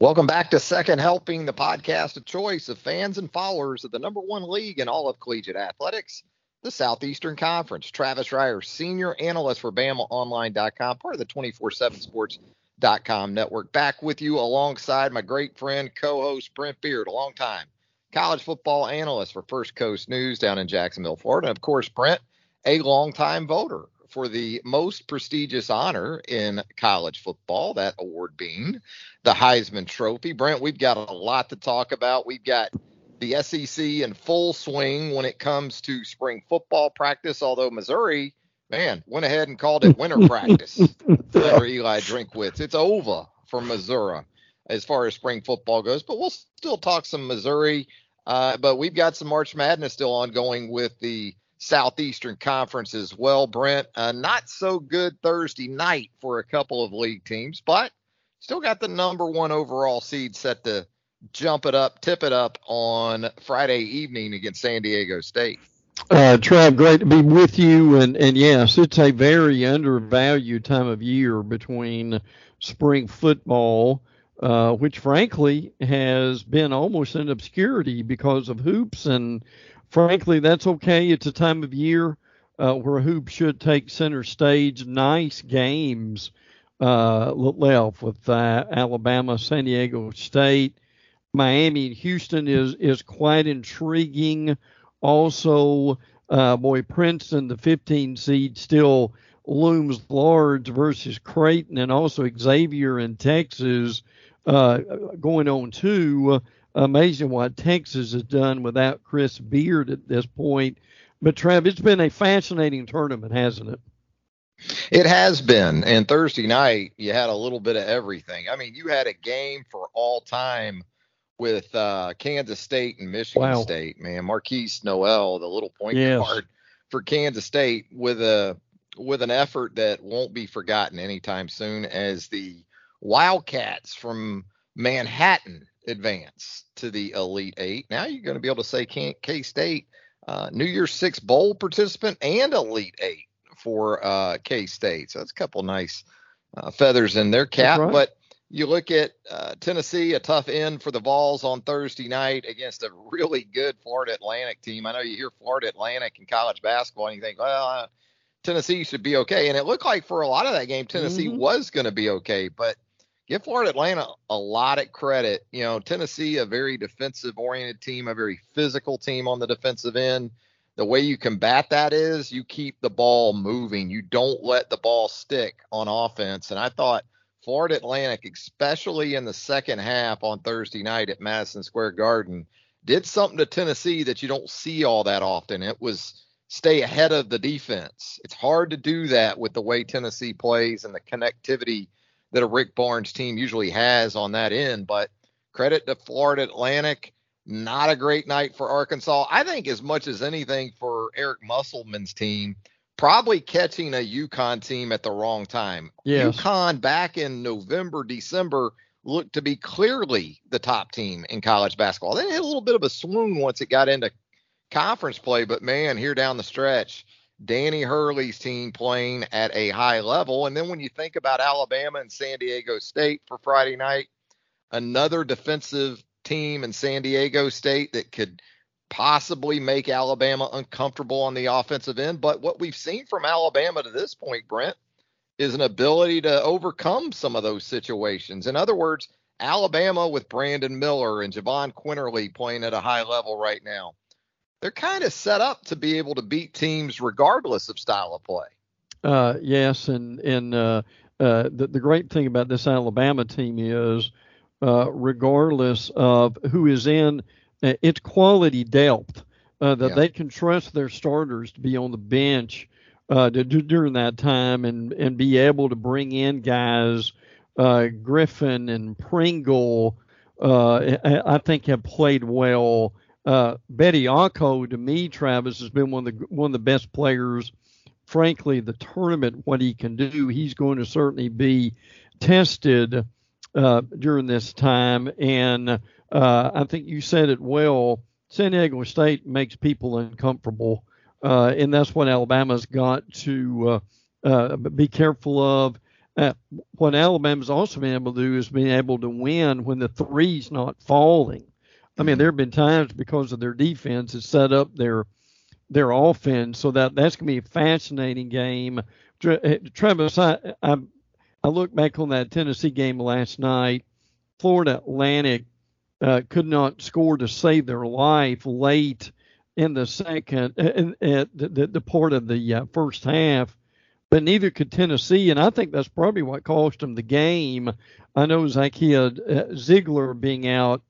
Welcome back to Second Helping, the podcast of choice of fans and followers of the number one league in all of collegiate athletics, the Southeastern Conference. Travis Reier, senior analyst for BamaOnline.com, part of the 247sports.com network. Back with you alongside my great friend, co-host Brent Beaird, a long time college football analyst for First Coast News down in Jacksonville, Florida. And of course, Brent, a longtime voter for the most prestigious honor in college football, that award being the Heisman Trophy. Brent, we've got a lot to talk about. We've got the SEC in full swing when it comes to spring football practice, although Missouri, man, went ahead and called it winter practice for Eli Drinkwitz. It's over for Missouri as far as spring football goes, but we'll still talk some Missouri. Uh, but we've got some March Madness still ongoing with the Southeastern Conference as well, Brent. Uh, not so good Thursday night for a couple of league teams, but still got the number one overall seed set to jump it up, tip it up on Friday evening against San Diego State. Uh, Trav, great to be with you. And, and yes, it's a very undervalued time of year between spring football, uh, which frankly has been almost in obscurity because of hoops and frankly, that's okay. It's a time of year uh, where hoop should take center stage. Nice games uh, left with uh, Alabama, San Diego State, Miami, and Houston is is quite intriguing. Also, uh, boy, Princeton, the 15 seed, still looms large versus Creighton, and also Xavier in Texas uh, going on too amazing what Texas has done without Chris Beard at this point. But Trav, it's been a fascinating tournament, hasn't it? It has been. And Thursday night, you had a little bit of everything. I mean, you had a game for all time with uh, Kansas State and Michigan wow. State. Man, Markquis Nowell, the little point yes. guard for Kansas State, with a with an effort that won't be forgotten anytime soon, as the Wildcats from Manhattan advance to the Elite Eight. Now you're going to be able to say K State, uh, New Year's Six Bowl participant and Elite Eight for uh, K State. So that's a couple nice uh, feathers in their cap. Right. But you look at uh, Tennessee, a tough end for the Vols on Thursday night against a really good Florida Atlantic team. I know you hear Florida Atlantic in college basketball and you think, well, uh, Tennessee should be okay. And it looked like for a lot of that game, Tennessee mm-hmm. was going to be okay. But give Florida Atlanta a lot of credit. You know, Tennessee, a very defensive oriented team, a very physical team on the defensive end. The way you combat that is you keep the ball moving. You don't let the ball stick on offense. And I thought Florida Atlantic, especially in the second half on Thursday night at Madison Square Garden, did something to Tennessee that you don't see all that often. It was stay ahead of the defense. It's hard to do that with the way Tennessee plays and the connectivity that a Rick Barnes team usually has on that end. But credit to Florida Atlantic. Not a great night for Arkansas. I think as much as anything for Eric Musselman's team, probably catching a UConn team at the wrong time. Yes. UConn back in November, December looked to be clearly the top team in college basketball. They had a little bit of a swoon once it got into conference play, but man, here down the stretch, Danny Hurley's team playing at a high level. And then when you think about Alabama and San Diego State for Friday night, another defensive team in San Diego State that could possibly make Alabama uncomfortable on the offensive end. But what we've seen from Alabama to this point, Brent, is an ability to overcome some of those situations. In other words, Alabama with Brandon Miller and Jahvon Quinerly playing at a high level right now they're kind of set up to be able to beat teams regardless of style of play. Uh, yes, and and uh, uh, the the great thing about this Alabama team is, uh, regardless of who is in, uh, it's quality depth uh, that yeah. they can trust their starters to be on the bench to, during that time and and be able to bring in guys, Griffin and Pringle. I, I think have played well uh, Bediako, to me, Travis has been one of the one of the best players. Frankly, the tournament, what he can do, he's going to certainly be tested uh, during this time. And uh, I think you said it well. San Diego State makes people uncomfortable, uh, and that's what Alabama's got to uh, be careful of. uh, what Alabama's also been able to do is being able to win when the three's not falling. I mean, there have been times because of their defense that set up their their offense, so that that's going to be a fascinating game. Uh, Travis, I, I I look back on that Tennessee game last night. Florida Atlantic uh, could not score to save their life late in the second, uh, in, in, the, the part of the uh, first half, but neither could Tennessee, and I think that's probably what cost them the game. I know Zacchaeus uh, Zeigler being out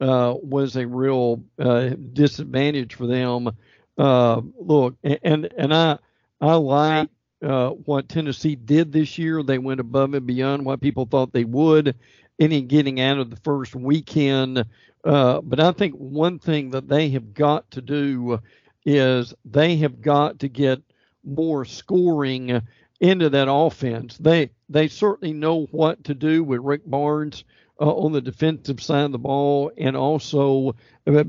uh, was a real uh, disadvantage for them. Uh, look, and and I I like uh, what Tennessee did this year. They went above and beyond what people thought they would in getting out of the first weekend. Uh, but I think one thing that they have got to do is they have got to get more scoring into that offense. They they certainly know what to do with Rick Barnes uh, on the defensive side of the ball, and also uh,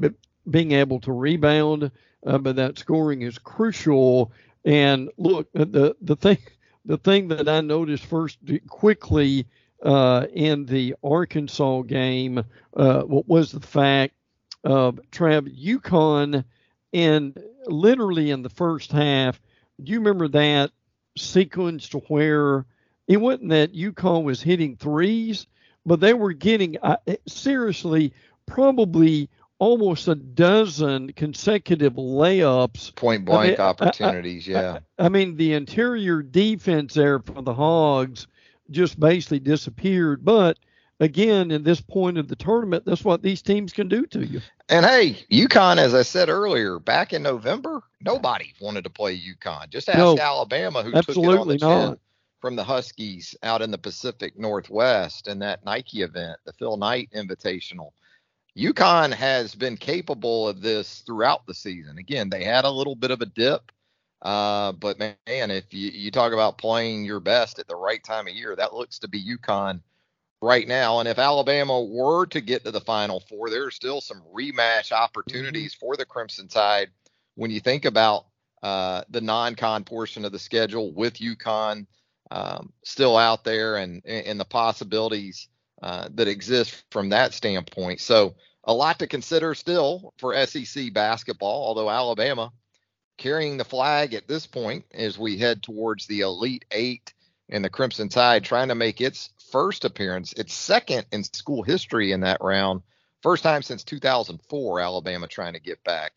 being able to rebound. Uh, but that scoring is crucial. And look, the the thing the thing that I noticed first quickly uh, in the Arkansas game uh, was the fact of Trav UConn, and literally in the first half, do you remember that sequence to where it wasn't that UConn was hitting threes, but they were getting uh, seriously probably almost a dozen consecutive layups, point blank I mean, opportunities. I, yeah, I, I, mean the interior defense there for the Hogs just basically disappeared. But again, in this point of the tournament, that's what these teams can do to you. And hey, UConn, as I said earlier, back in November, nobody wanted to play UConn. Just ask no, Alabama, who took it on the chin from the Huskies out in the Pacific Northwest in that Nike event, the Phil Knight Invitational. UConn has been capable of this throughout the season. Again, they had a little bit of a dip, uh, but man, if you, you talk about playing your best at the right time of year, that looks to be UConn right now. And if Alabama were to get to the Final Four, there's still some rematch opportunities for the Crimson Tide. When you think about uh, the non-con portion of the schedule with UConn um, still out there, and and the possibilities uh, that exist from that standpoint. So a lot to consider still for SEC basketball, although Alabama carrying the flag at this point as we head towards the Elite Eight and the Crimson Tide trying to make its first appearance, its second in school history in that round. First time since 2004, Alabama trying to get back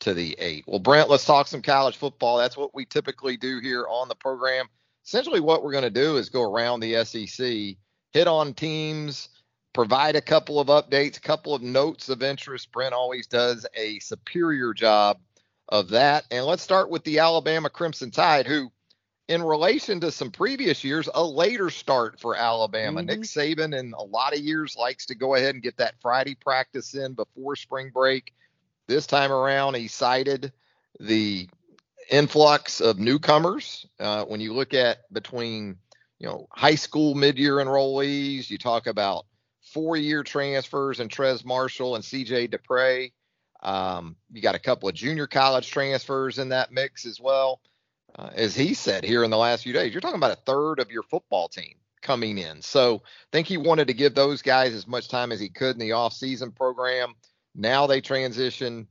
to the eight. Well, Brent, let's talk some college football. That's what we typically do here on the program. Essentially, what we're going to do is go around the SEC, hit on teams, provide a couple of updates, a couple of notes of interest. Brent always does a superior job of that. And let's start with the Alabama Crimson Tide, who, in relation to some previous years, a later start for Alabama. Mm-hmm. Nick Saban, in a lot of years, likes to go ahead and get that Friday practice in before spring break. This time around, he cited the influx of newcomers. Uh, when you look at between you know high school mid-year enrollees, you talk about four-year transfers and Trez Marshall and C.J. Dippre. Um, you got a couple of junior college transfers in that mix as well. Uh, as he said here in the last few days, you're talking about a third of your football team coming in. So I think he wanted to give those guys as much time as he could in the off-season program. Now they transition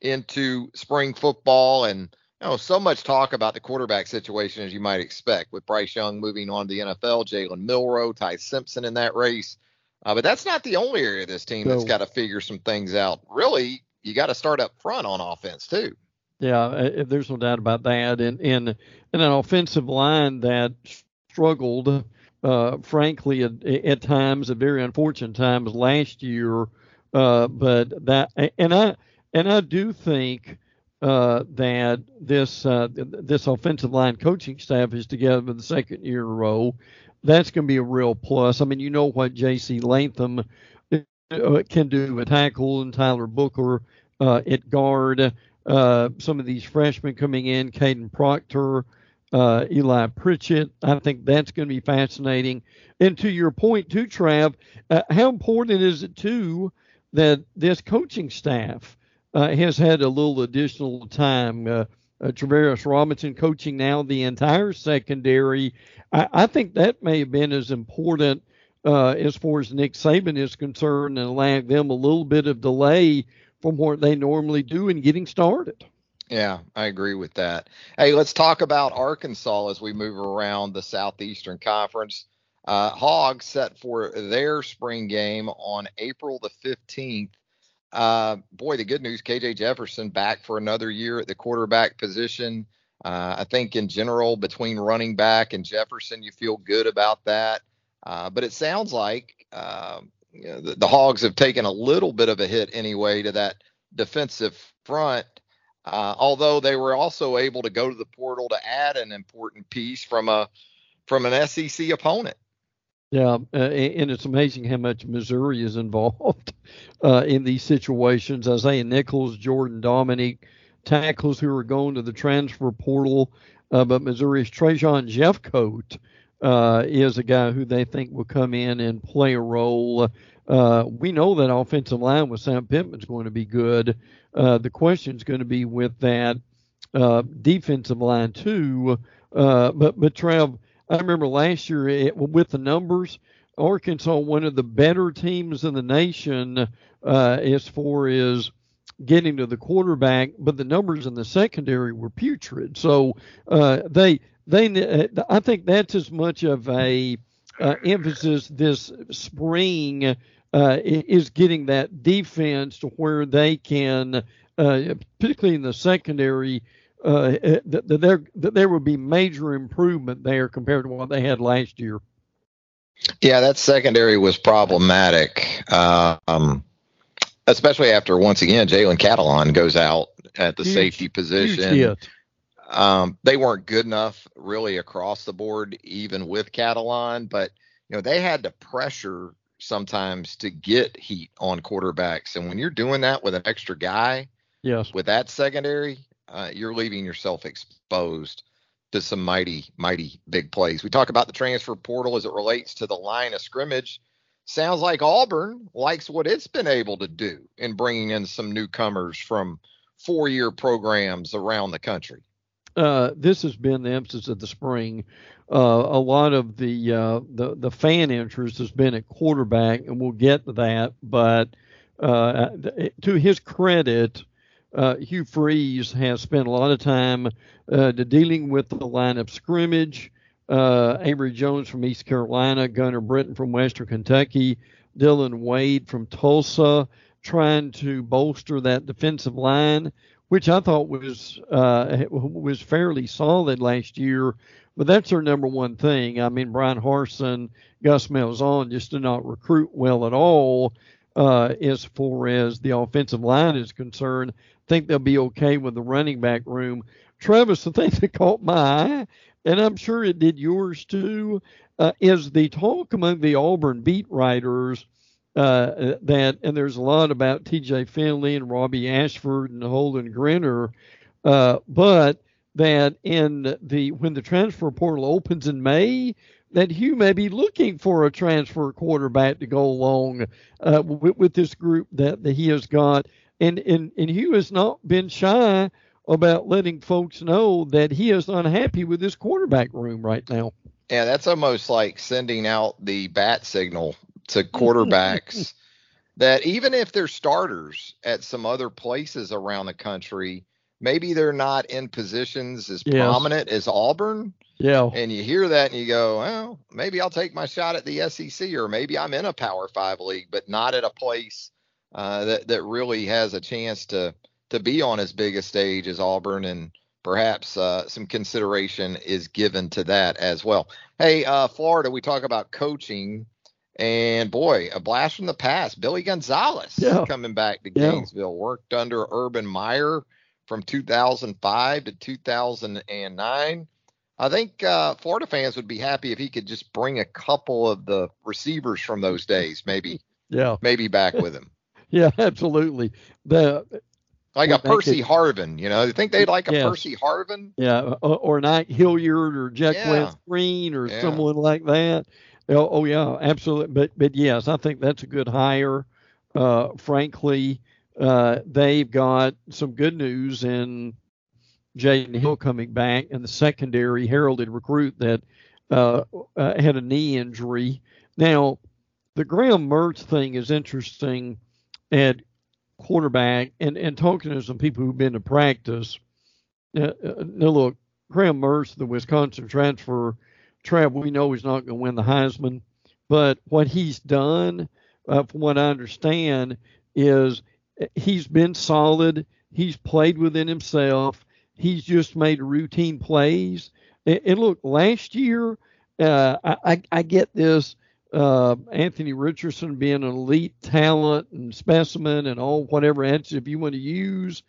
into spring football and know, so much talk about the quarterback situation as you might expect with Bryce Young moving on to the NFL, Jalen Milroe, Ty Simpson in that race. Uh, but that's not the only area of this team so, that's got to figure some things out. Really, you got to start up front on offense too. Yeah, uh, there's no doubt about that. And in in an offensive line that struggled, uh, frankly, at, at, times, at very unfortunate times last year. Uh, but that, and I and I do think uh, that this uh, this offensive line coaching staff is together for the second year in a row. That's going to be a real plus. I mean, you know what J.C. Latham uh, can do a tackle and Tyler Booker uh, at guard. Uh, some of these freshmen coming in, Kadyn Proctor, uh, Eli Pritchett. I think that's going to be fascinating. And to your point, too, Trav, how important is it too that this coaching staff uh, has had a little additional time? uh, Travaris Robinson coaching now the entire secondary. I, I think that may have been as important uh, as far as Nick Saban is concerned and allowing them a little bit of delay from what they normally do in getting started. Yeah, I agree with that. Hey, let's talk about Arkansas as we move around the Southeastern Conference. Uh, Hogs set for their spring game on April the 15th. Uh, boy, the good news KJ Jefferson back for another year at the quarterback position. Uh, I think in general, between running back and Jefferson, you feel good about that. Uh, but it sounds like um, you know, the, the, Hogs have taken a little bit of a hit anyway to that defensive front. Uh, although they were also able to go to the portal to add an important piece from a from an SEC opponent. Yeah, uh, and it's amazing how much Missouri is involved uh, in these situations. Isaiah Nichols, Jordan Domineck, tackles who are going to the transfer portal, uh, but Missouri's Trajan Jeffcoat uh, is a guy who they think will come in and play a role. Uh, we know that offensive line with Sam Pittman is going to be good. Uh, the question is going to be with that defensive line too. But but Trev, I remember last year it, with the numbers, Arkansas one of the better teams in the nation uh, as far as getting to the quarterback, but the numbers in the secondary were putrid. So uh, they they uh, I think that's as much of a uh, emphasis this spring uh, is getting that defense to where they can, uh, particularly in the secondary, uh, that, that there that there would be major improvement there compared to what they had last year. Yeah, that secondary was problematic, um, especially after once again Jalen Catalon goes out at the huge, safety position. Um, they weren't good enough really across the board, even with Catalon, but you know they had to pressure sometimes to get heat on quarterbacks, and when you're doing that with an extra guy, yes, with that secondary, uh, you're leaving yourself exposed to some mighty, mighty big plays. We talk about the transfer portal as it relates to the line of scrimmage. Sounds like Auburn likes what it's been able to do in bringing in some newcomers from four-year programs around the country uh, this has been the emphasis of the spring. Uh, a lot of the, uh, the the fan interest has been at quarterback, and we'll get to that. But uh, to his credit, uh, Hugh Freeze has spent a lot of time uh, dealing with the line of scrimmage. Avery Jones from East Carolina, Gunner Britton from Western Kentucky, Dillon Wade from Tulsa, trying to bolster that defensive line which I thought was uh, was fairly solid last year. But that's their number one thing. I mean, Bryan Harsin, Gus Malzahn just did not recruit well at all uh, as far as the offensive line is concerned. Think they'll be okay with the running back room. Travis, the thing that caught my eye, and I'm sure it did yours too, uh, is the talk among the Auburn beat writers – uh, that, and there's a lot about T.J. Finley and Robbie Ashford and Holden Geriner, uh, but that in the when the transfer portal opens in May, that Hugh may be looking for a transfer quarterback to go along uh, with, with, this group that, that he has got, and, and and Hugh has not been shy about letting folks know that he is unhappy with his quarterback room right now. Yeah, that's almost like sending out the bat signal to quarterbacks that even if they're starters at some other places around the country, maybe they're not in positions as prominent as Auburn. Yeah. And you hear that and you go, well, maybe I'll take my shot at the SEC or maybe I'm in a Power Five league, but not at a place uh, that that really has a chance to to be on as big a stage as Auburn and perhaps uh, some consideration is given to that as well. Hey, uh, Florida, we talk about coaching. And boy, a blast from the past. Billy Gonzales yeah. coming back to Gainesville, yeah. worked under Urban Meyer from 2005 to 2009. I think uh, Florida fans would be happy if he could just bring a couple of the receivers from those days, maybe. Yeah. Maybe back with him. yeah, absolutely. The like a Percy Harvin, you know. I think they'd like a yes. Percy Harvin. Yeah, or, or Hilliard or Jack yeah. West Green or yeah. someone like that. Oh, oh yeah, absolutely. But but yes, I think that's a good hire. Uh, frankly, uh, they've got some good news in Jaydon Hill coming back, and the secondary heralded recruit that uh, uh, had a knee injury. Now, the Graham Mertz thing is interesting at quarterback, and, and talking to some people who've been to practice. Uh, uh now, look, Graham Mertz, the Wisconsin transfer, Trav, we know he's not going to win the Heisman, but what he's done, uh, from what I understand, is he's been solid. He's played within himself. He's just made routine plays. And, and look, last year, uh, I, I, get this. Uh, Anthony Richardson being an elite talent and specimen and all whatever adjective you want to use,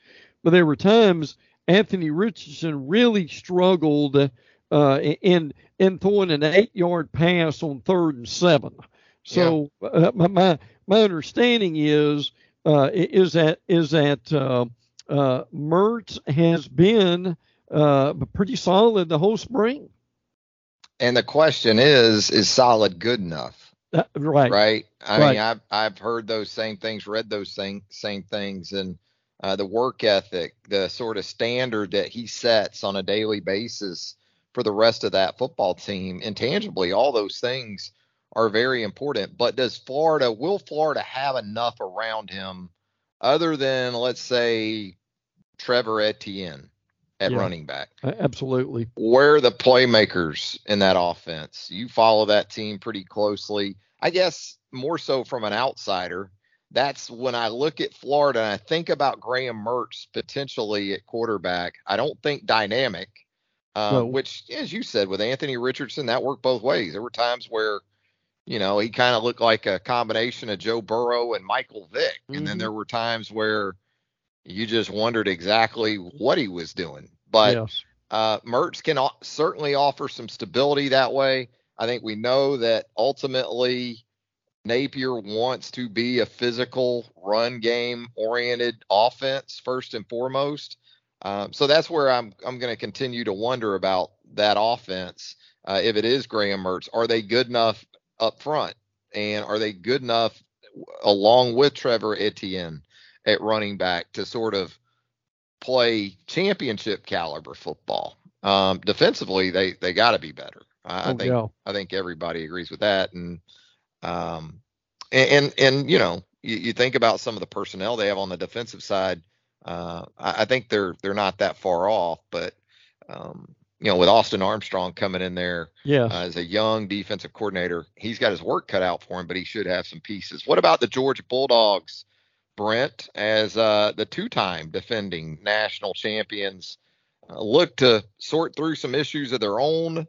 but there were times Anthony Richardson really struggled uh, in in throwing an eight yard pass on third and seven. So yeah. uh, my, my my understanding is uh, is that is that uh, uh, Mertz has been uh, pretty solid the whole spring. And the question is, is solid good enough? Uh, right. Right. I right. mean, I've I've heard those same things, read those same same things, and uh, the work ethic, the sort of standard that he sets on a daily basis for the rest of that football team, intangibly, all those things are very important. But does Florida, will Florida have enough around him other than, let's say, Trevor Etienne at yeah, running back? Absolutely. Where are the playmakers in that offense? You follow that team pretty closely. I guess more so from an outsider. That's when I look at Florida and I think about Graham Mertz potentially at quarterback. I don't think dynamic, uh, which, as you said, with Anthony Richardson, that worked both ways. There were times where you know, he kind of looked like a combination of Joe Burrow and Michael Vick. Mm-hmm. And then mm-hmm. there were times where you just wondered exactly what he was doing. But yes. uh, Mertz can certainly offer some stability that way. I think we know that ultimately Napier wants to be a physical run game oriented offense first and foremost. Um, so that's where I'm I'm going to continue to wonder about that offense. Uh, if it is Graham Mertz, are they good enough up front? And are they good enough along with Trevor Etienne at running back to sort of play championship caliber football? Um, defensively, they they got to be better. I, oh, I think yeah. I think everybody agrees with that. And um, and and, and you know, you, you, think about some of the personnel they have on the defensive side. Uh, I, I think they're they're not that far off, but um, you know, with Austin Armstrong coming in there yeah. Uh, as a young defensive coordinator, he's got his work cut out for him, but he should have some pieces. What about the Georgia Bulldogs, Brent, as uh, the two-time defending national champions, uh, look to sort through some issues of their own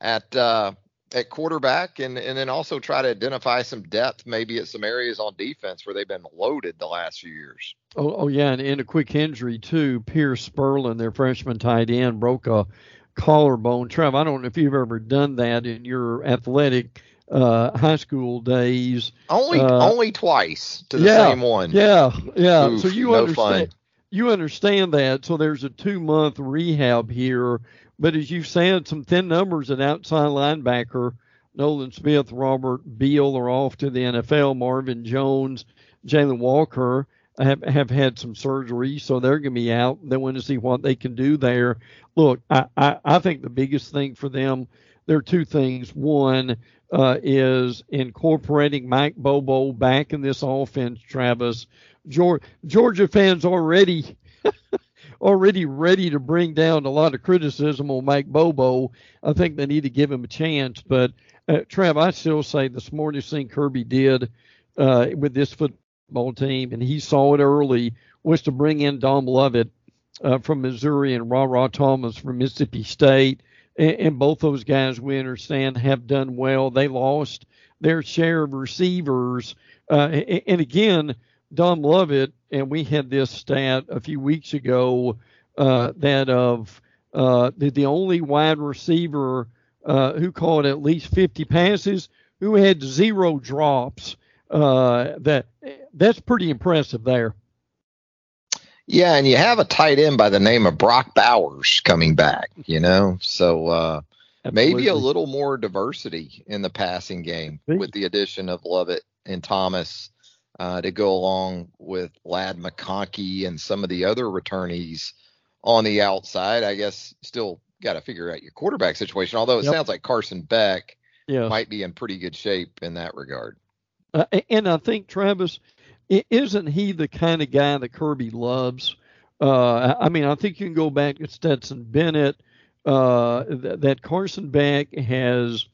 at uh, at quarterback, and and then also try to identify some depth, maybe at some areas on defense where they've been loaded the last few years. Oh, oh yeah, and, in a quick injury too. Pearce Spurlin, their freshman tight end, broke a collarbone. Trev, I don't know if you've ever done that in your athletic uh, high school days. Only uh, only twice to the yeah, same one. Yeah, yeah. Oof, so you no understand fun. you understand that. So there's a two month rehab here. But as you've said, some thin numbers at outside linebacker. Nolan Smith, Robert Beal are off to the NFL. Marvin Jones, Jalen Walker have have had some surgery, so they're going to be out. They want to see what they can do there. Look, I, I, I think the biggest thing for them, there are two things. One uh, is incorporating Mike Bobo back in this offense. Travis, Georgia, fans already. already ready to bring down a lot of criticism on Mike Bobo. I think they need to give him a chance. But uh, Trav, I still say the smartest thing Kirby did uh, with this football team, and he saw it early, was to bring in Dom Lovett uh, from Missouri and Rara Thomas from Mississippi State. And, both those guys, we understand, have done well. They lost their share of receivers. Uh, and, and, again, Dom Lovett, and we had this stat a few weeks ago uh, that of uh, the, the only wide receiver uh, who caught at least 50 passes who had zero drops uh, that that's pretty impressive there. Yeah, and you have a tight end by the name of Brock Bowers coming back, you know, so uh, maybe a little more diversity in the passing game with the addition of Lovett and Thomas uh, to go along with Ladd McConkey and some of the other returnees on the outside. I guess still got to figure out your quarterback situation. Although it yep. sounds like Carson Beck yes. might be in pretty good shape in that regard. Uh, and I think Travis isn't he the kind of guy that Kirby loves? Uh, I mean, I think you can go back to Stetson Bennett. Uh, th- that Carson Beck has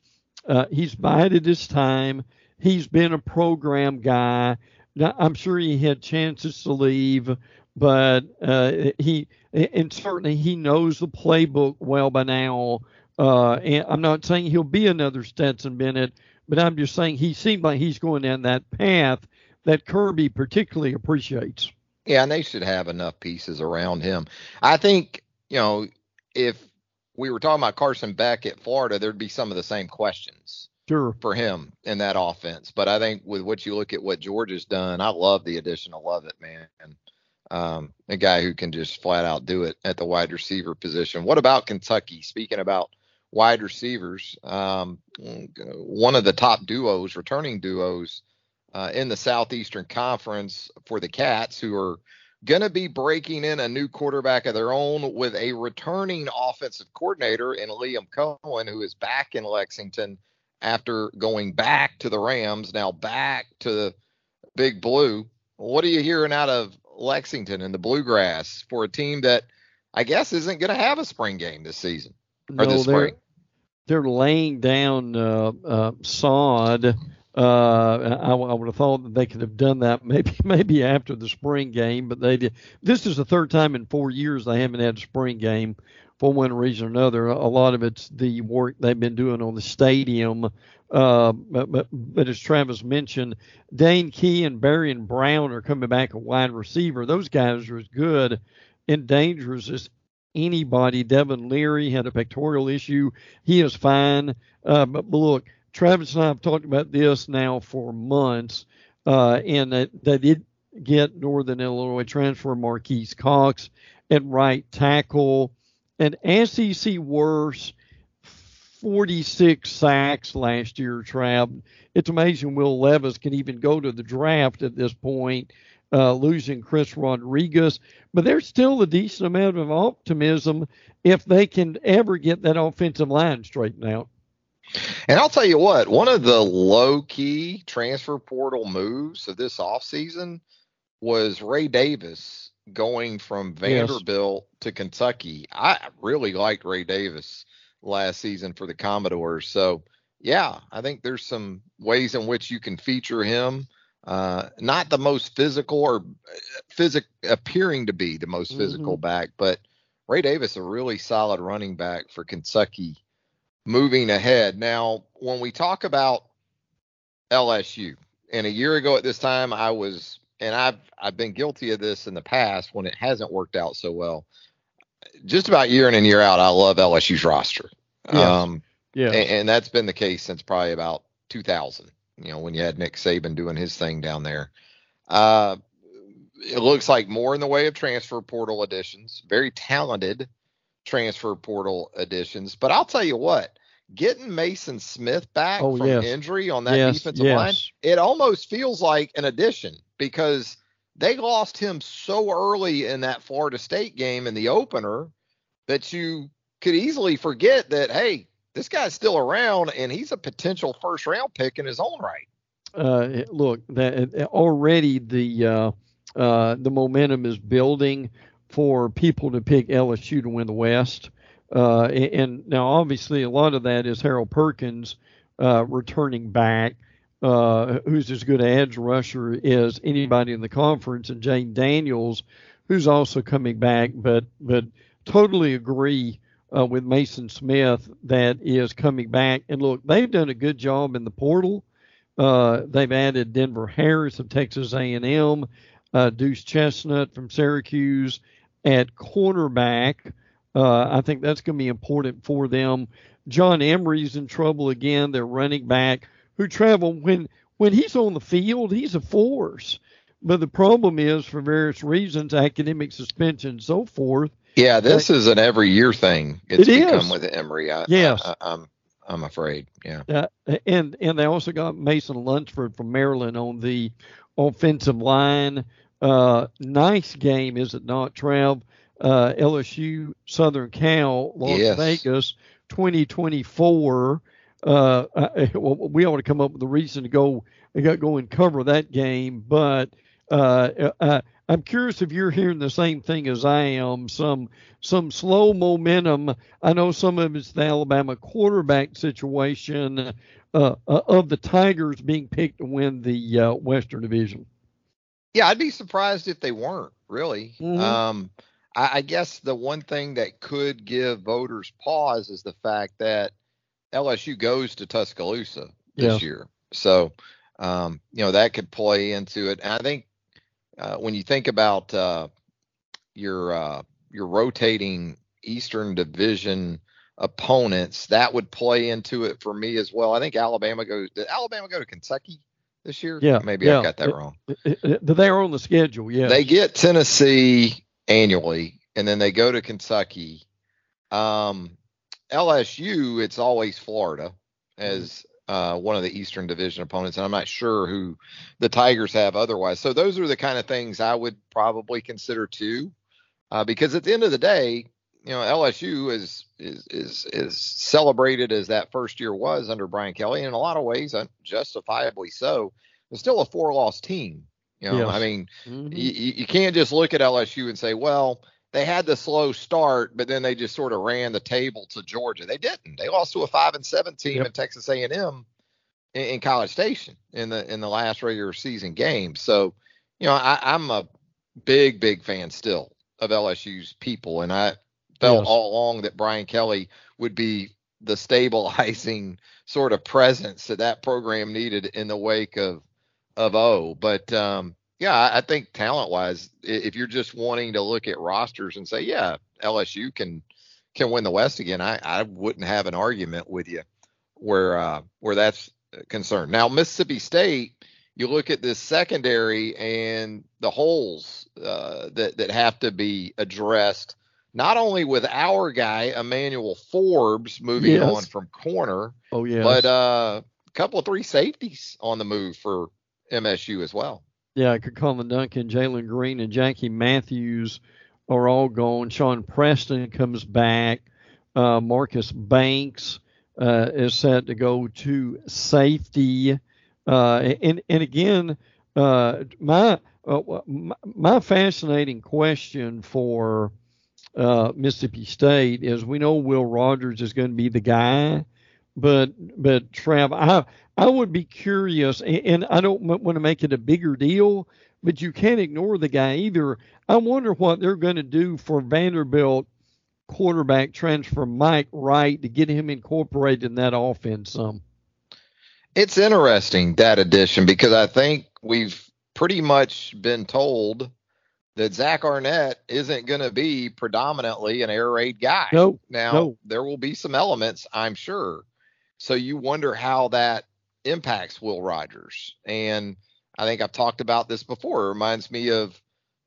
uh, he's bided his time. He's been a program guy. Now, I'm sure he had chances to leave, but uh, he and certainly he knows the playbook well by now. Uh, and I'm not saying he'll be another Stetson Bennett, but I'm just saying he seemed like he's going down that path that Kirby particularly appreciates. Yeah, and they should have enough pieces around him. I think, you know, if we were talking about Carson Beck at Florida, there'd be some of the same questions sure. for him in that offense. But I think with what you look at what Georgia's done, I love the addition of Lovett, man. Um, a guy who can just flat out do it at the wide receiver position. What about Kentucky? Speaking about wide receivers, um, one of the top duos, returning duos uh, in the Southeastern Conference for the Cats, who are going to be breaking in a new quarterback of their own with a returning offensive coordinator in Liam Coen, who is back in Lexington after going back to the Rams, now back to the Big Blue. What are you hearing out of Lexington and the Bluegrass for a team that I guess isn't going to have a spring game this season or no, this spring? They're, they're laying down uh, uh, sod uh, I, I, would have thought that they could have done that maybe maybe after the spring game, but they did. This is the third time in four years they haven't had a spring game for one reason or another. A lot of it's the work they've been doing on the stadium. Uh, but, but, but as Travis mentioned, Dane Key and Barion Brown are coming back a wide receiver. Those guys are as good and dangerous as anybody. Devin Leary had a pectoral issue. He is fine. Uh, but, but look, Travis and I have talked about this now for months, uh, and that they did get Northern Illinois transfer Marques Cox at right tackle, and SEC worse, 46 sacks last year, Trav. It's amazing Will Levis can even go to the draft at this point, uh, losing Chris Rodriguez. But there's still a decent amount of optimism if they can ever get that offensive line straightened out. And I'll tell you what, one of the low key transfer portal moves of this offseason was Ray Davis going from Vanderbilt yes. to Kentucky. I really liked Ray Davis last season for the Commodores. So, yeah, I think there's some ways in which you can feature him. Uh, not the most physical or uh, physic appearing to be the most physical mm-hmm. back, but Ray Davis, a really solid running back for Kentucky moving ahead. Now, when we talk about LSU, and a year ago at this time, I was, and I've I've been guilty of this in the past when it hasn't worked out so well. Just about year in and year out, I love LSU's roster. Yeah. Um, yeah. And, and that's been the case since probably about 2000. You know, when you had Nick Saban doing his thing down there. Uh, it looks like more in the way of transfer portal additions. Very talented transfer portal additions. But I'll tell you what, getting Mason Smith back oh, from yes. injury on that yes, defensive yes. line, it almost feels like an addition because they lost him so early in that Florida State game in the opener that you could easily forget that, hey, this guy's still around and he's a potential first round pick in his own right. Uh, look, that already the uh, uh, the momentum is building for people to pick LSU to win the West. Uh, and now, obviously, a lot of that is Harold Perkins uh, returning back, uh, who's as good an edge rusher as anybody in the conference, and Jayden Daniels, who's also coming back. But but totally agree uh, with Mason Smith that is coming back. And look, they've done a good job in the portal. Uh, they've added Denver Harris of Texas A&M, uh, Duce Chestnut from Syracuse, at cornerback. Uh, I think that's going to be important for them. John Emery's in trouble again. Their running back who travel when when he's on the field, he's a force. But the problem is, for various reasons, academic suspension and so forth. Yeah, this is an every year thing. It's it become is. with Emery. I, yes, I, am I'm, I'm afraid. Yeah. Uh, and and they also got Mason Lunsford from Maryland on the offensive line. Uh, nice game, is it not, Trav? uh, LSU Southern Cal Las Yes. Vegas 2024. Uh, I, well, we ought to come up with a reason to go go and cover that game, but uh, uh, I'm curious if you're hearing the same thing as I am. Some some slow momentum. I know some of it's the Alabama quarterback situation uh, uh, of the Tigers being picked to win the uh, Western Division. Yeah, I'd be surprised if they weren't really. Mhm. Um, I, I guess the one thing that could give voters pause is the fact that LSU goes to Tuscaloosa this Yeah. year, so um, you know that could play into it. And I think uh, when you think about uh, your uh, your rotating Eastern Division opponents, that would play into it for me as well. I think Alabama goes. Did Alabama go to Kentucky this year? Yeah, maybe yeah. I got that wrong. They're on the schedule, yeah. They get Tennessee annually, and then they go to Kentucky. Um, LSU, it's always Florida as uh, one of the Eastern Division opponents, and I'm not sure who the Tigers have otherwise. So those are the kind of things I would probably consider too, uh, because at the end of the day, you know, LSU is is is is celebrated as that first year was under Brian Kelly, and in a lot of ways, justifiably so. It's still a four-loss team. You know, Yes. I mean, Mhm. you, you can't just look at LSU and say, well, they had the slow start, but then they just sort of ran the table to Georgia. They didn't. They lost to a five and seven team Yep. in Texas A&M in, in College Station in the in the last regular season game. So, you know, I, I'm a big big fan still of LSU's people, and I felt Yes. all along that Brian Kelly would be the stabilizing sort of presence that that program needed in the wake of of O. But um, yeah, I, think talent wise, if you're just wanting to look at rosters and say, yeah, LSU can can win the West again, I, I wouldn't have an argument with you where uh, where that's concerned. Now Mississippi State, you look at this secondary and the holes uh, that that have to be addressed. Not only with our guy Emmanuel Forbes moving Yes. on from corner, Oh yeah. but uh, a couple of three safeties on the move for MSU as well. Yeah, Collin Duncan, Jalen Green, and Jackie Matthews are all gone. Shawn Preston comes back. Uh, Marcus Banks uh, is set to go to safety. Uh, and and again, uh, my, uh, my my fascinating question for uh, Mississippi State is we know Will Rogers is going to be the guy, but but Trav, I I would be curious, and, and I don't want to make it a bigger deal, but you can't ignore the guy either. I wonder what they're going to do for Vanderbilt quarterback transfer Mike Wright to get him incorporated in that offense some. It's interesting that addition because I think we've pretty much been told that Zach Arnett isn't going to be predominantly an air raid guy. No, Now no. there will be some elements, I'm sure. So you wonder how that impacts Will Rogers. And I think I've talked about this before. It reminds me of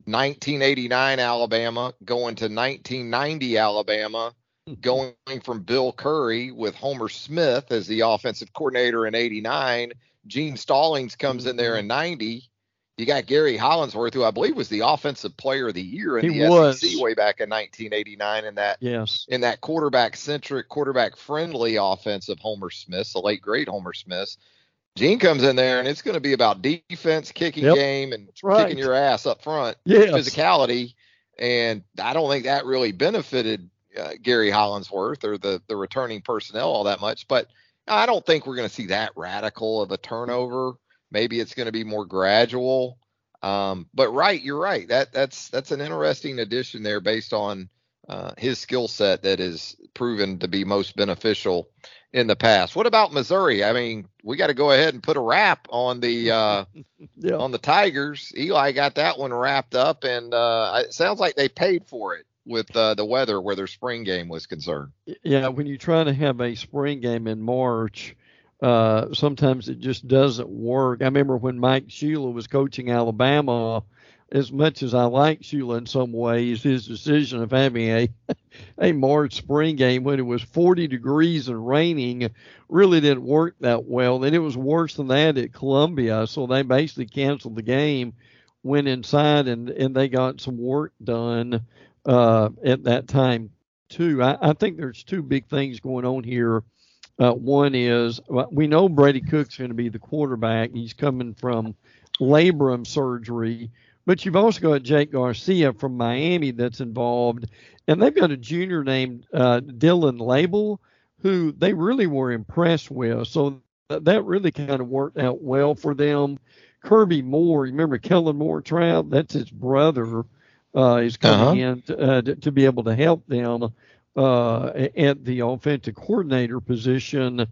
1989 Alabama going to 1990 Alabama, going from Bill Curry with Homer Smith as the offensive coordinator in 89. Gene Stallings comes in there mm-hmm. in 90. You got Gary Hollingsworth, who I believe was the offensive player of the year in He the was. SEC way back in 1989 in that Yes. in that quarterback centric, quarterback friendly offense of Homer Smith, the late great Homer Smith. Gene comes in there and it's going to be about defense, kicking Yep. game, and right. kicking your ass up front, Yes. physicality. And I don't think that really benefited uh, Gary Hollingsworth or the the returning personnel all that much. But I don't think we're going to see that radical of a turnover. Maybe it's going to be more gradual. Um, but right, you're right. That that's that's an interesting addition there based on uh, his skill set that is proven to be most beneficial in the past. What about Missouri? I mean, we got to go ahead and put a wrap on the uh, Yeah. on the Tigers. Eli got that one wrapped up, and uh, it sounds like they paid for it with uh, the weather where their spring game was concerned. yeah, when you try to have a spring game in March, uh, sometimes it just doesn't work. I remember when Mike Shula was coaching Alabama. As much as I like Shula in some ways, his decision of having a a March spring game when it was 40 degrees and raining really didn't work that well. And it was worse than that at Columbia, so they basically canceled the game, went inside, and and they got some work done uh, at that time too. I, I, think there's two big things going on here. Uh, one is we know Brady Cook's going to be the quarterback. He's coming from labrum surgery, but you've also got Jake Garcia from Miami that's involved, and they've got a junior named uh, Dylan Label who they really were impressed with. So that really kind of worked out well for them. Kirby Moore, remember Kellen Moore Trout? That's his brother. Uh, is coming uh-huh. in to, uh, to, to, be able to help them uh, at the offensive coordinator position.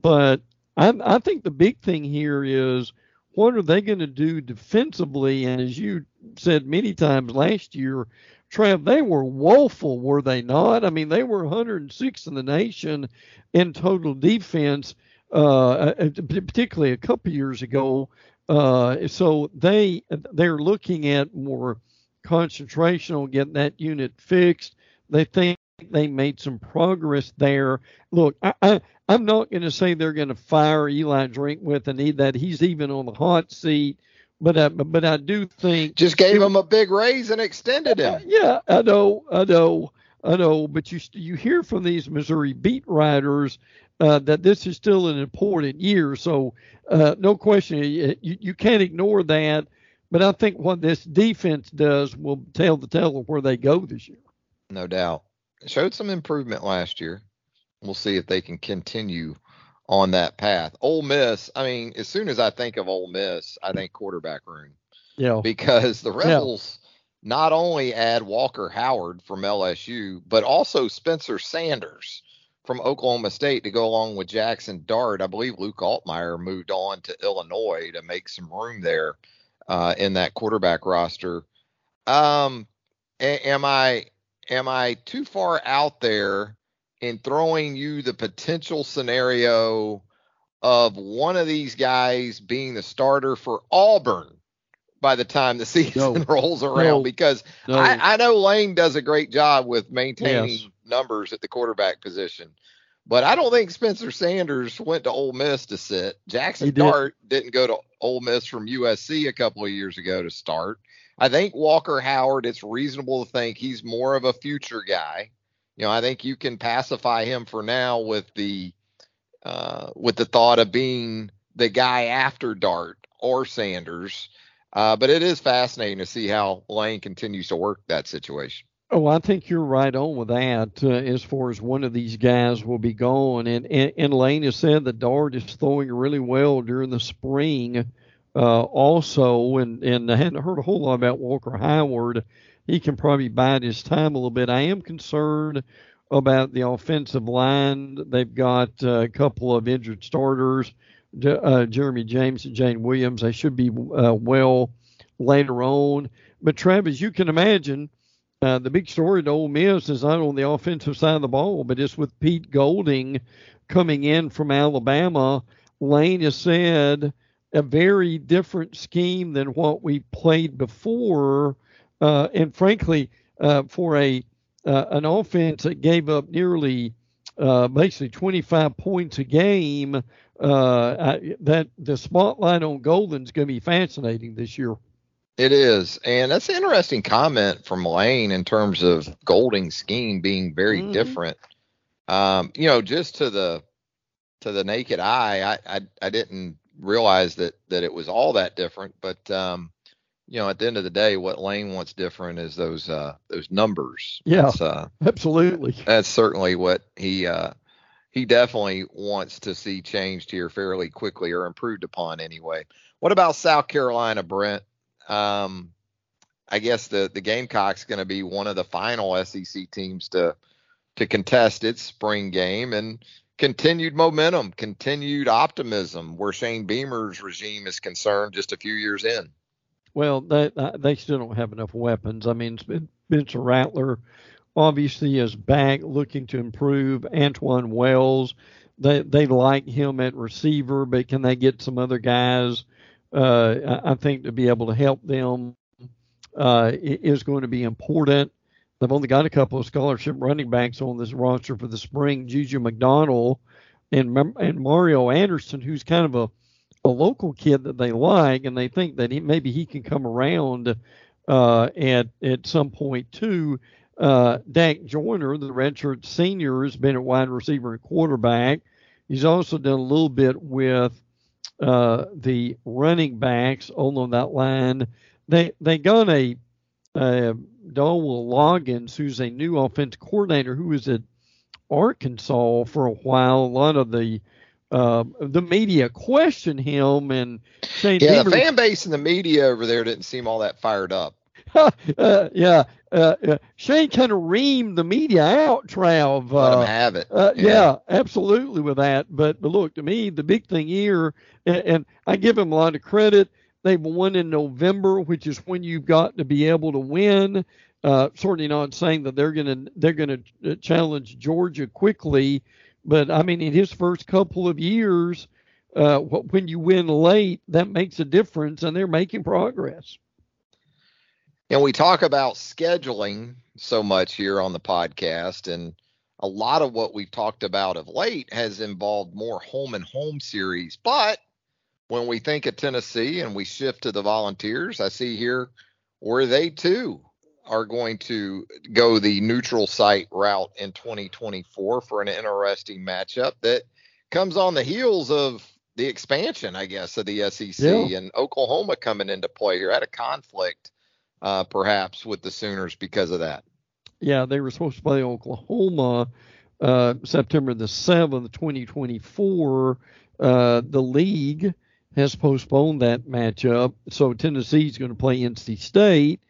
But I, I think the big thing here is what are they going to do defensively? And as you said many times last year, Trev, they were woeful, were they not? I mean, they were 106 in the nation in total defense, uh particularly a couple years ago. Uh, so they they're looking at more concentration on getting that unit fixed. They think they made some progress there. Look, I, I I'm not going to say they're going to fire Eli Drinkwitz and need that. He's even on the hot seat. But I, but I do think just gave it, him a big raise and extended him. Yeah, I know, I know, I know. But you you hear from these Missouri beat writers uh, that this is still an important year. So uh, no question, you, you can't ignore that. But I think what this defense does will tell the tale of where they go this year. No doubt. Showed some improvement last year. We'll see if they can continue on that path. Ole Miss, I mean, as soon as I think of Ole Miss, I think quarterback room. Yeah. Because the Rebels yeah. not only add Walker Howard from LSU, but also Spencer Sanders from Oklahoma State to go along with Jackson Dart. I believe Luke Altmyer moved on to Illinois to make some room there uh, in that quarterback roster. Um, a- am I am I too far out there in throwing you the potential scenario of one of these guys being the starter for Auburn by the time the season no. rolls around no. because no. I, I, know Lane does a great job with maintaining yes. numbers at the quarterback position. But I don't think Spencer Sanders went to Ole Miss to sit. Jackson did. Dart didn't go to Ole Miss from USC a couple of years ago to start. I think Walker Howard, it's reasonable to think he's more of a future guy you know, I think you can pacify him for now with the uh, with the thought of being the guy after Dart or Sanders. Uh, but it is fascinating to see how Lane continues to work that situation. Oh, I think you're right on with that. Uh, as far as one of these guys will be gone, and, and, and Lane has said that Dart is throwing really well during the spring, uh, also, and and I hadn't heard a whole lot about Walker Howard he can probably bide his time a little bit. I am concerned about the offensive line. They've got uh, a couple of injured starters, uh, Jeremy James and Jayden Williams. They should be uh, well later on. But Travis, you can imagine uh, the big story at Ole Miss is not on the offensive side of the ball, but it's with Pete Golding coming in from Alabama. Lane has said a very different scheme than what we played before uh, and frankly, uh, for a uh, an offense that gave up nearly uh, basically 25 points a game, uh, I, that the spotlight on Golding's going to be fascinating this year. It is, and that's an interesting comment from Lane in terms of Golding's scheme being very mm-hmm. different. Um, you know, just to the to the naked eye, I, I I didn't realize that that it was all that different, but um, you know, at the end of the day, what Lane wants different is those uh, those numbers. Yeah, uh, absolutely. That's certainly what he uh, he definitely wants to see changed here fairly quickly or improved upon anyway. What about South Carolina, Brent? Um, I guess the the Gamecocks going to be one of the final SEC teams to to contest its spring game and continued momentum, continued optimism where Shane Beamer's regime is concerned just a few years in. Well, they they still don't have enough weapons. I mean, Spencer Rattler obviously is back, looking to improve. Antwane Wells, they they like him at receiver, but can they get some other guys? Uh, I think to be able to help them uh, is going to be important. They've only got a couple of scholarship running backs on this roster for the spring. Juju McDowell and and Mario Anderson, who's kind of a a local kid that they like, and they think that he, maybe he can come around uh, at at some point too. Uh, Dak Joyner, the redshirt senior, has been a wide receiver and quarterback. He's also done a little bit with uh, the running backs on that line. They they got a uh, Dowell Loggins, who's a new offense coordinator, who was at Arkansas for a while. A lot of the uh, the media questioned him and yeah, the fan base and the media over there didn't seem all that fired up. uh, yeah, uh, uh, Shane kind of reamed the media out, Trav. Let him uh, have it. Uh, yeah. yeah. absolutely with that. But, but look, to me, the big thing here, and, and I give him a lot of credit. They've won in November, which is when you've got to be able to win. Uh, certainly not saying that they're gonna they're gonna challenge Georgia quickly, but I mean, in his first couple of years, uh, when you win late, that makes a difference, and they're making progress. And we talk about scheduling so much here on the podcast, and a lot of what we've talked about of late has involved more home and home series. But when we think of Tennessee and we shift to the Volunteers, I see here where they too are going to go the neutral site route in 2024 for an interesting matchup that comes on the heels of the expansion, I guess, of the SEC yeah. and Oklahoma coming into play here. at a conflict, uh, perhaps, with the Sooners because of that. Yeah, they were supposed to play Oklahoma uh, September the 7th, 2024. Uh, the league has postponed that matchup, so Tennessee is going to play NC State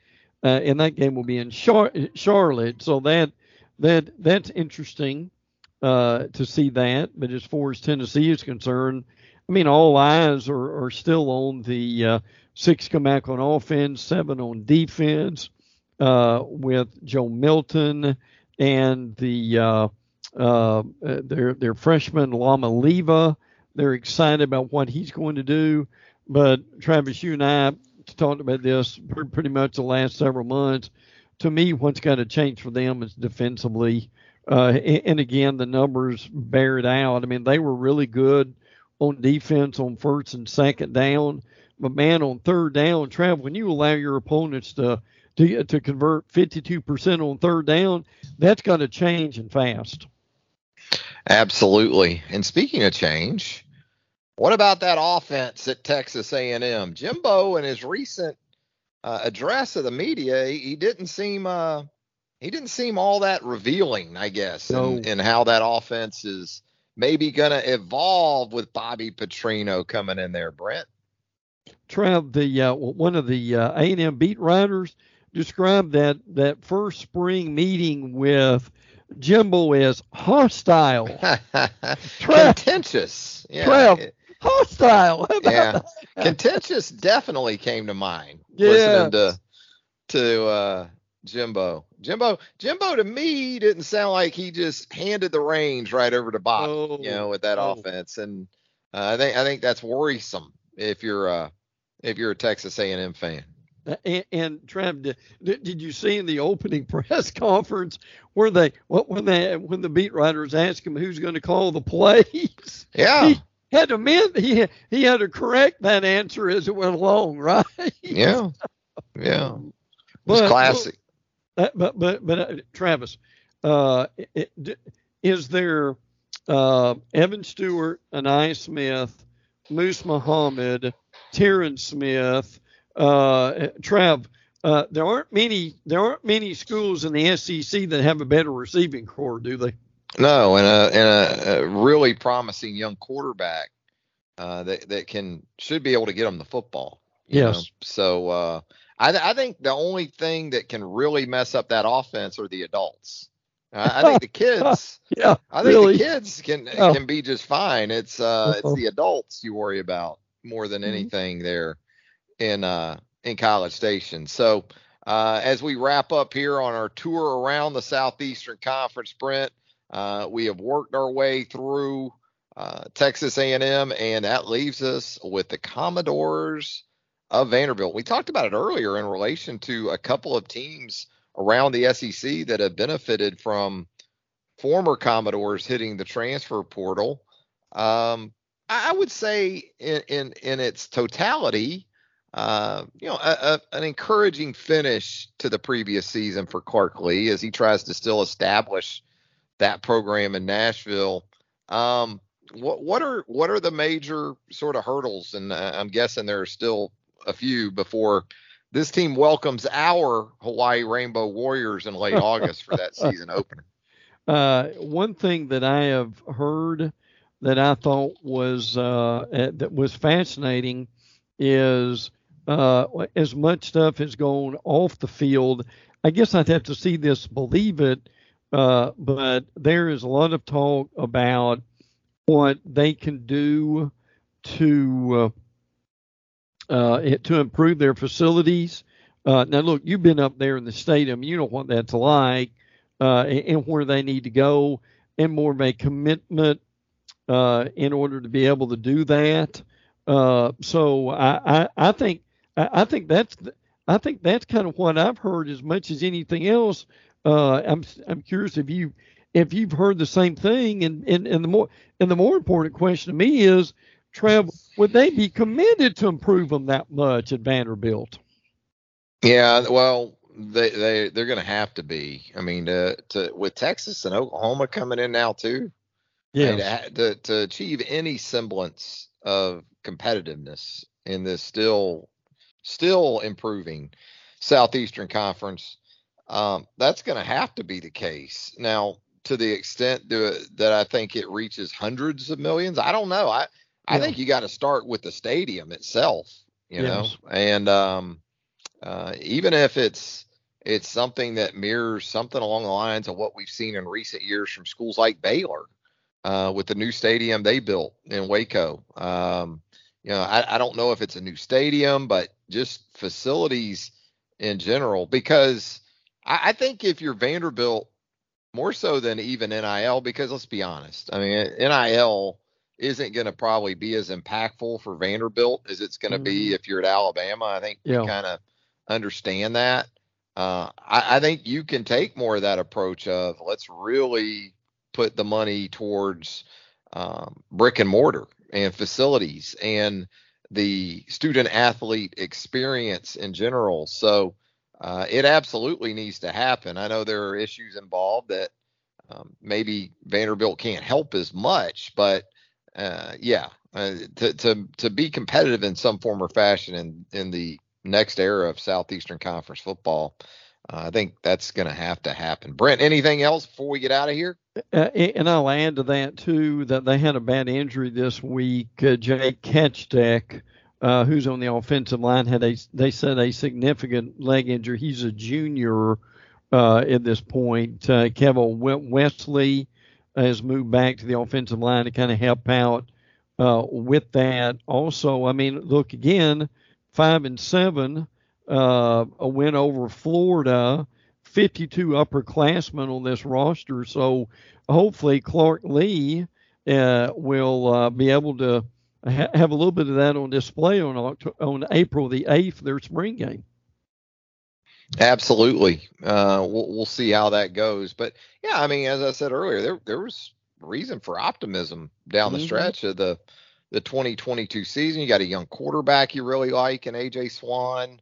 uh, and that game will be in Char- Charlotte. So that that that's interesting uh, to see that. But as far as Tennessee is concerned, I mean, all eyes are, are still on the uh, six come back on offense, seven on defense, uh, with Joe Milton and the uh, uh, their their freshman Iamaleava. They're excited about what he's going to do. But Travis, you and I talked about this pretty much the last several months. To me, what's got to change for them is defensively. Uh, and again, the numbers bear it out. I mean, they were really good on defense on first and second down, but man, on third down, Trav, when you allow your opponents to to, to convert 52% on third down, that's going to change and fast. Absolutely. And speaking of change, what about that offense at Texas A&M? Jimbo, in his recent uh, address of the media, he, he didn't seem uh, he didn't seem all that revealing, I guess, no. in, in how that offense is maybe going to evolve with Bobby Petrino coming in there. Brent, Trav, the uh, one of the uh, A&M beat writers described that that first spring meeting with Jimbo as hostile, contentious. Yeah. Trav, hostile. yeah, contentious definitely came to mind. Yeah. Listening to to uh, Jimbo, Jimbo, Jimbo to me didn't sound like he just handed the reins right over to Bob. Oh, you know, with that oh. offense, and uh, I think I think that's worrisome if you're uh, if you're a Texas A&M fan. And, and Trev, did, did you see in the opening press conference where they what when they when the beat writers asked him who's going to call the plays? Yeah, he, had to mean he he had to correct that answer as it went along, right? Yeah, yeah. It was but, classic. But but but, but uh, Travis, uh, it, is there uh, Evan Stewart, Ainias Smith, Moose Muhammad, Tyron Smith, uh, Trav? Uh, there aren't many there aren't many schools in the SEC that have a better receiving corps, do they? No, and a and a, a really promising young quarterback uh, that that can should be able to get them the football. Yes. Know? So uh, I I think the only thing that can really mess up that offense are the adults. I, I think the kids. yeah. I think really? the kids can oh. can be just fine. It's uh it's the adults you worry about more than mm-hmm. anything there in uh in College Station. So uh, as we wrap up here on our tour around the Southeastern Conference, Brent, uh, we have worked our way through uh, Texas A&M, and that leaves us with the Commodores of Vanderbilt. We talked about it earlier in relation to a couple of teams around the SEC that have benefited from former Commodores hitting the transfer portal. Um, I would say in, in in its totality, uh, you know, a, a, an encouraging finish to the previous season for Clark Lea as he tries to still establish that program in Nashville. Um, what what are what are the major sort of hurdles? And uh, I'm guessing there are still a few before this team welcomes our Hawaii Rainbow Warriors in late August for that season opener. Uh, one thing that I have heard that I thought was uh, that was fascinating is uh, as much stuff has gone off the field. I guess I'd have to see this, believe it, uh, but there is a lot of talk about what they can do to uh, uh, to improve their facilities. Uh, now, look, you've been up there in the stadium. You know what that's like, uh, and where they need to go, and more of a commitment uh, in order to be able to do that. Uh, so I, I, I think I, I, think that's I think that's kind of what I've heard as much as anything else. Uh, I'm I'm curious if you if you've heard the same thing, and, and and the more and the more important question to me is, Trev, would they be committed to improve them that much at Vanderbilt? Yeah, well, they they they're going to have to be. I mean, to, to with Texas and Oklahoma coming in now too. Yeah. to, to achieve any semblance of competitiveness in this still still improving Southeastern Conference, um, that's going to have to be the case. Now, to the extent that I think it reaches hundreds of millions, I don't know. I I yeah. think you got to start with the stadium itself, you yes. know, and um, uh, even if it's it's something that mirrors something along the lines of what we've seen in recent years from schools like Baylor uh, with the new stadium they built in Waco. Um, you know, I, I don't know if it's a new stadium, but just facilities in general, because I, I think if you're Vanderbilt, more so than even NIL, because let's be honest, I mean, NIL isn't going to probably be as impactful for Vanderbilt as it's going to mm-hmm. be if you're at Alabama. I think yeah. we kind of understand that. Uh, I, I, think you can take more of that approach of let's really put the money towards um, brick and mortar and facilities and the student athlete experience in general. So uh, it absolutely needs to happen. I know there are issues involved that um, maybe Vanderbilt can't help as much, but uh, yeah, uh, to to to be competitive in some form or fashion in in the next era of Southeastern Conference football, uh, I think that's going to have to happen. Brent, anything else before we get out of here? Uh, and I'll add to that too that they had a bad injury this week. Uh, Jake Ketschek, uh, who's on the offensive line, had a they said a significant leg injury. He's a junior uh, at this point. Uh, Kevin Wesley has moved back to the offensive line to kind of help out uh, with that. Also, I mean, look again, five and seven uh, a win over Florida, 52 upperclassmen on this roster. So hopefully Clark Lea uh, will uh, be able to ha- have a little bit of that on display on on April the 8th, their spring game. Absolutely. Uh, we'll, we'll see how that goes. But yeah, I mean, as I said earlier, there there was reason for optimism down the mm-hmm. stretch of the the 2022 season. You got a young quarterback you really like in AJ Swann.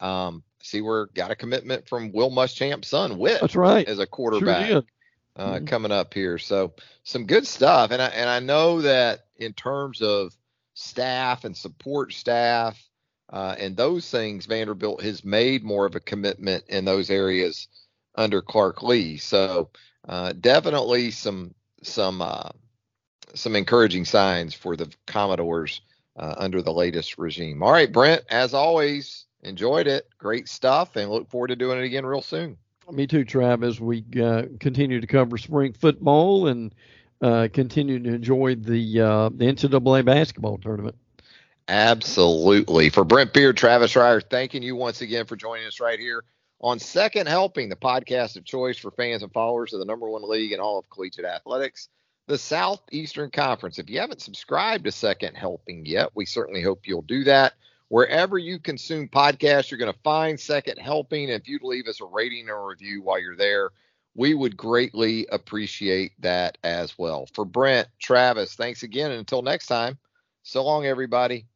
Um, see, we're got a commitment from Will Muschamp's son, Whit. That's right. As a quarterback sure uh, mm-hmm. coming up here. So some good stuff. And I, and I know that in terms of staff and support staff uh, and those things, Vanderbilt has made more of a commitment in those areas under Clark Lea. So uh, definitely some some uh, some encouraging signs for the Commodores uh, under the latest regime. All right, Brent, as always, enjoyed it. Great stuff, and look forward to doing it again real soon. Me too, Trav. As we uh, continue to cover spring football and uh, continue to enjoy the uh, the NCAA basketball tournament. Absolutely. For Brent Beaird, Travis Reier, thanking you once again for joining us right here on Second Helping, the podcast of choice for fans and followers of the number one league in all of collegiate athletics, the Southeastern Conference. If you haven't subscribed to Second Helping yet, we certainly hope you'll do that. Wherever you consume podcasts, you're going to find Second Helping. If you'd leave us a rating or review while you're there, we would greatly appreciate that as well. For Brent, Travis, thanks again. And until next time, so long, everybody.